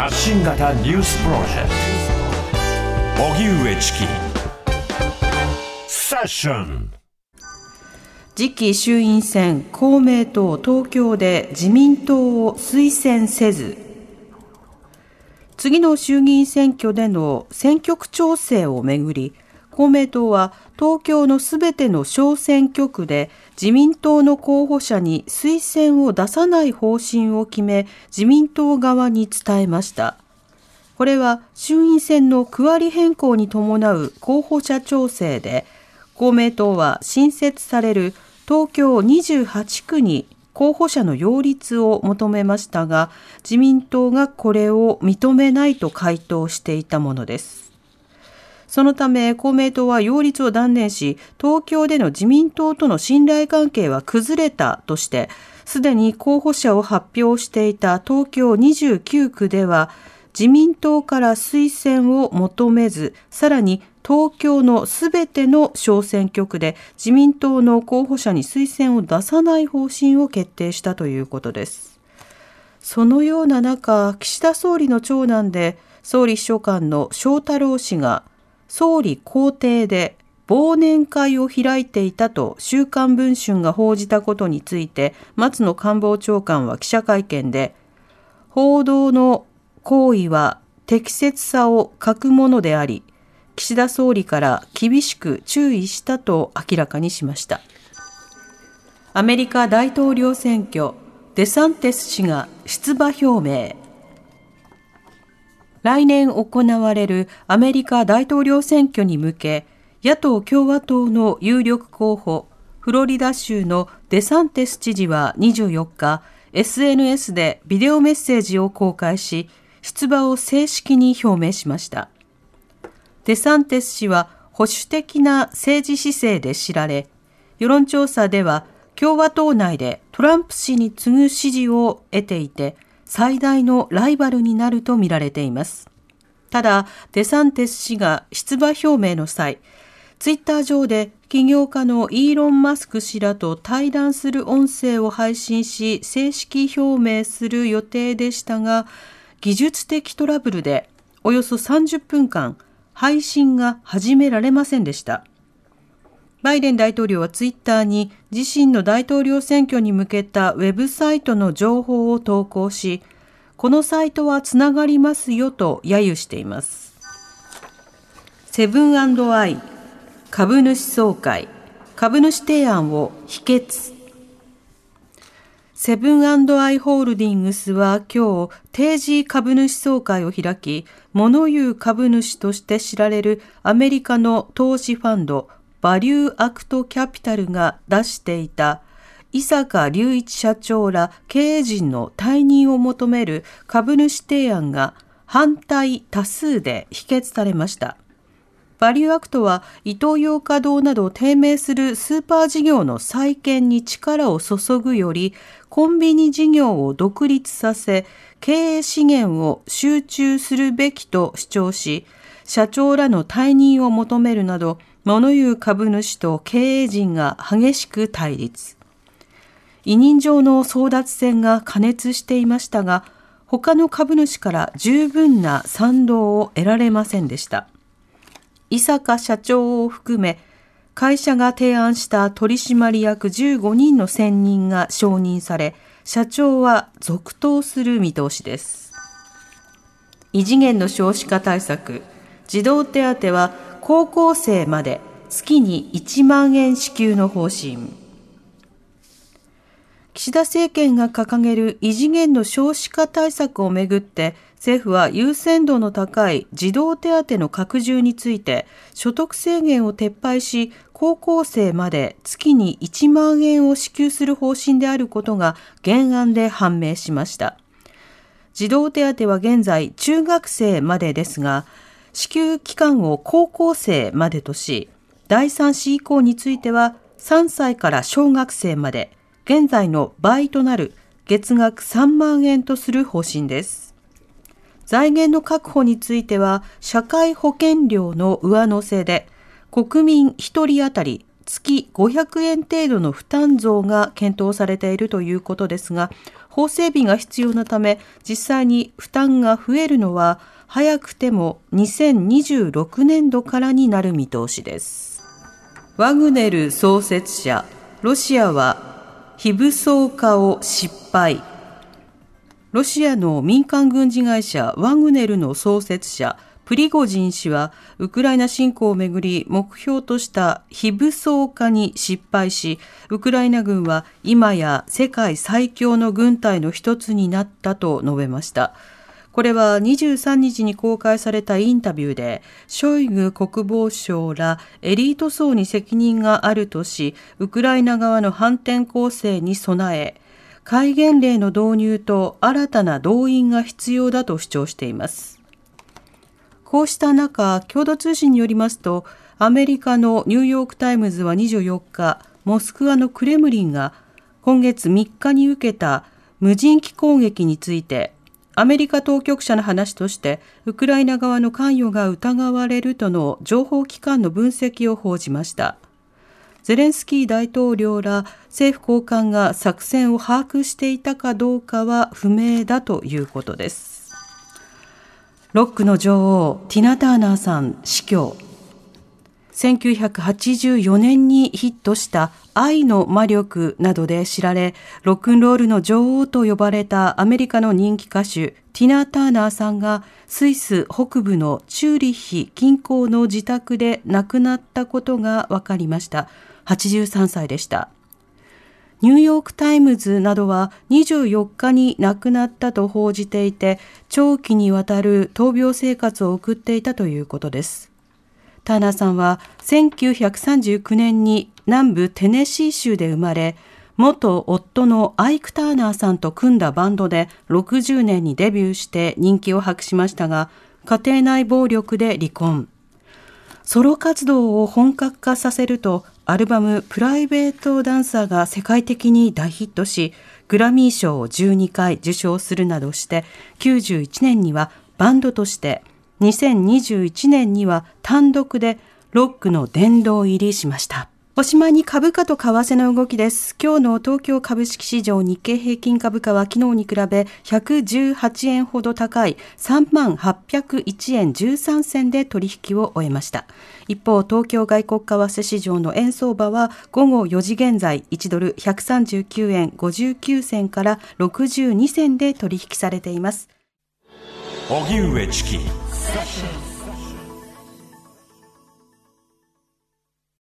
発信型ニュースプロジェクト。荻上チキ。セッション。次期衆院選公明党東京で自民党を推薦せず。次の衆議院選挙での選挙区調整をめぐり公明党は東京のすべての小選挙区で自民党の候補者に推薦を出さない方針を決め自民党側に伝えました。これは衆院選の区割り変更に伴う候補者調整で公明党は新設される東京28区に候補者の擁立を求めましたが自民党がこれを認めないと回答していたものです。そのため公明党は擁立を断念し、東京での自民党との信頼関係は崩れたとして、すでに候補者を発表していた東京29区では、自民党から推薦を求めず、さらに東京のすべての小選挙区で自民党の候補者に推薦を出さない方針を決定したということです。そのような中、岸田総理の長男で総理秘書官の翔太郎氏が総理公邸で忘年会を開いていたと週刊文春が報じたことについて松野官房長官は記者会見で報道の行為は適切さを欠くものであり岸田総理から厳しく注意したと明らかにしました。アメリカ大統領選挙デサンティス氏が出馬表明。来年行われるアメリカ大統領選挙に向け、野党共和党の有力候補、フロリダ州のデサンテス知事は24日、SNS でビデオメッセージを公開し、出馬を正式に表明しました。デサンテス氏は保守的な政治姿勢で知られ、世論調査では共和党内でトランプ氏に次ぐ支持を得ていて、最大のライバルになるとみられています。ただ、デサンテス氏が出馬表明の際、ツイッター上で起業家のイーロン・マスク氏らと対談する音声を配信し、正式表明する予定でしたが、技術的トラブルでおよそ30分間配信が始められませんでした。バイデン大統領はツイッターに自身の大統領選挙に向けたウェブサイトの情報を投稿し、このサイトはつながりますよと揶揄しています。セブンアイ株主総会株主提案を否決セブンアイ・ホールディングスは今日定時株主総会を開き、物言う株主として知られるアメリカの投資ファンドバリューアクトキャピタルが出していた井阪隆一社長ら経営陣の退任を求める株主提案が反対多数で否決されました。バリューアクトはイトーヨーカ堂など低迷するスーパー事業の再建に力を注ぐよりコンビニ事業を独立させ経営資源を集中するべきと主張し社長らの退任を求めるなど物言う株主と経営陣が激しく対立。委任状の争奪戦が過熱していましたが、他の株主から十分な賛同を得られませんでした。伊坂社長を含め、会社が提案した取締役15人の選任が承認され、社長は続投する見通しです。異次元の少子化対策、児童手当は高校生まで月に1万円支給の方針。岸田政権が掲げる異次元の少子化対策をめぐって政府は優先度の高い児童手当の拡充について所得制限を撤廃し高校生まで月に1万円を支給する方針であることが原案で判明しました。児童手当は現在中学生までですが支給期間を高校生までとし、第3子以降については3歳から小学生まで、現在の倍となる月額3万円とする方針です。財源の確保については、社会保険料の上乗せで、国民1人当たり月500円程度の負担増が検討されているということですが、法整備が必要なため、実際に負担が増えるのは、早くても2026年度からになる見通しです。ワグネル創設者、ロシアは非武装化を失敗。ロシアの民間軍事会社ワグネルの創設者、プリゴジン氏は、ウクライナ侵攻をめぐり目標とした非武装化に失敗し、ウクライナ軍は今や世界最強の軍隊の一つになったと述べました。これは23日に公開されたインタビューで、ショイグ国防相らエリート層に責任があるとし、ウクライナ側の反転攻勢に備え、戒厳令の導入と新たな動員が必要だと主張しています。こうした中、共同通信によりますと、アメリカのニューヨーク・タイムズは24日、モスクワのクレムリンが今月3日に受けた無人機攻撃について、アメリカ当局者の話として、ウクライナ側の関与が疑われるとの情報機関の分析を報じました。ゼレンスキー大統領ら政府高官が作戦を把握していたかどうかは不明だということです。ロックの女王、ティナ・ターナーさん死去。1984年にヒットした愛の魔力などで知られ、ロックンロールの女王と呼ばれたアメリカの人気歌手、ティナ・ターナーさんがスイス北部のチューリッヒ近郊の自宅で亡くなったことが分かりました。83歳でした。ニューヨークタイムズなどは24日に亡くなったと報じていて、長期にわたる闘病生活を送っていたということです。ターナーさんは1939年に南部テネシー州で生まれ、元夫のアイク・ターナーさんと組んだバンドで60年にデビューして人気を博しましたが、家庭内暴力で離婚。ソロ活動を本格化させるとアルバムプライベートダンサーが世界的に大ヒットし、グラミー賞を12回受賞するなどして、91年にはバンドとして、2021年には単独でロックの殿堂入りしました。おしまいに株価と為替の動きです。今日の東京株式市場日経平均株価は昨日に比べ118円ほど高い3万801円13銭で取引を終えました。一方、東京外国為替市場の円相場は午後4時現在1ドル139円59銭から62銭で取引されています。荻上チキ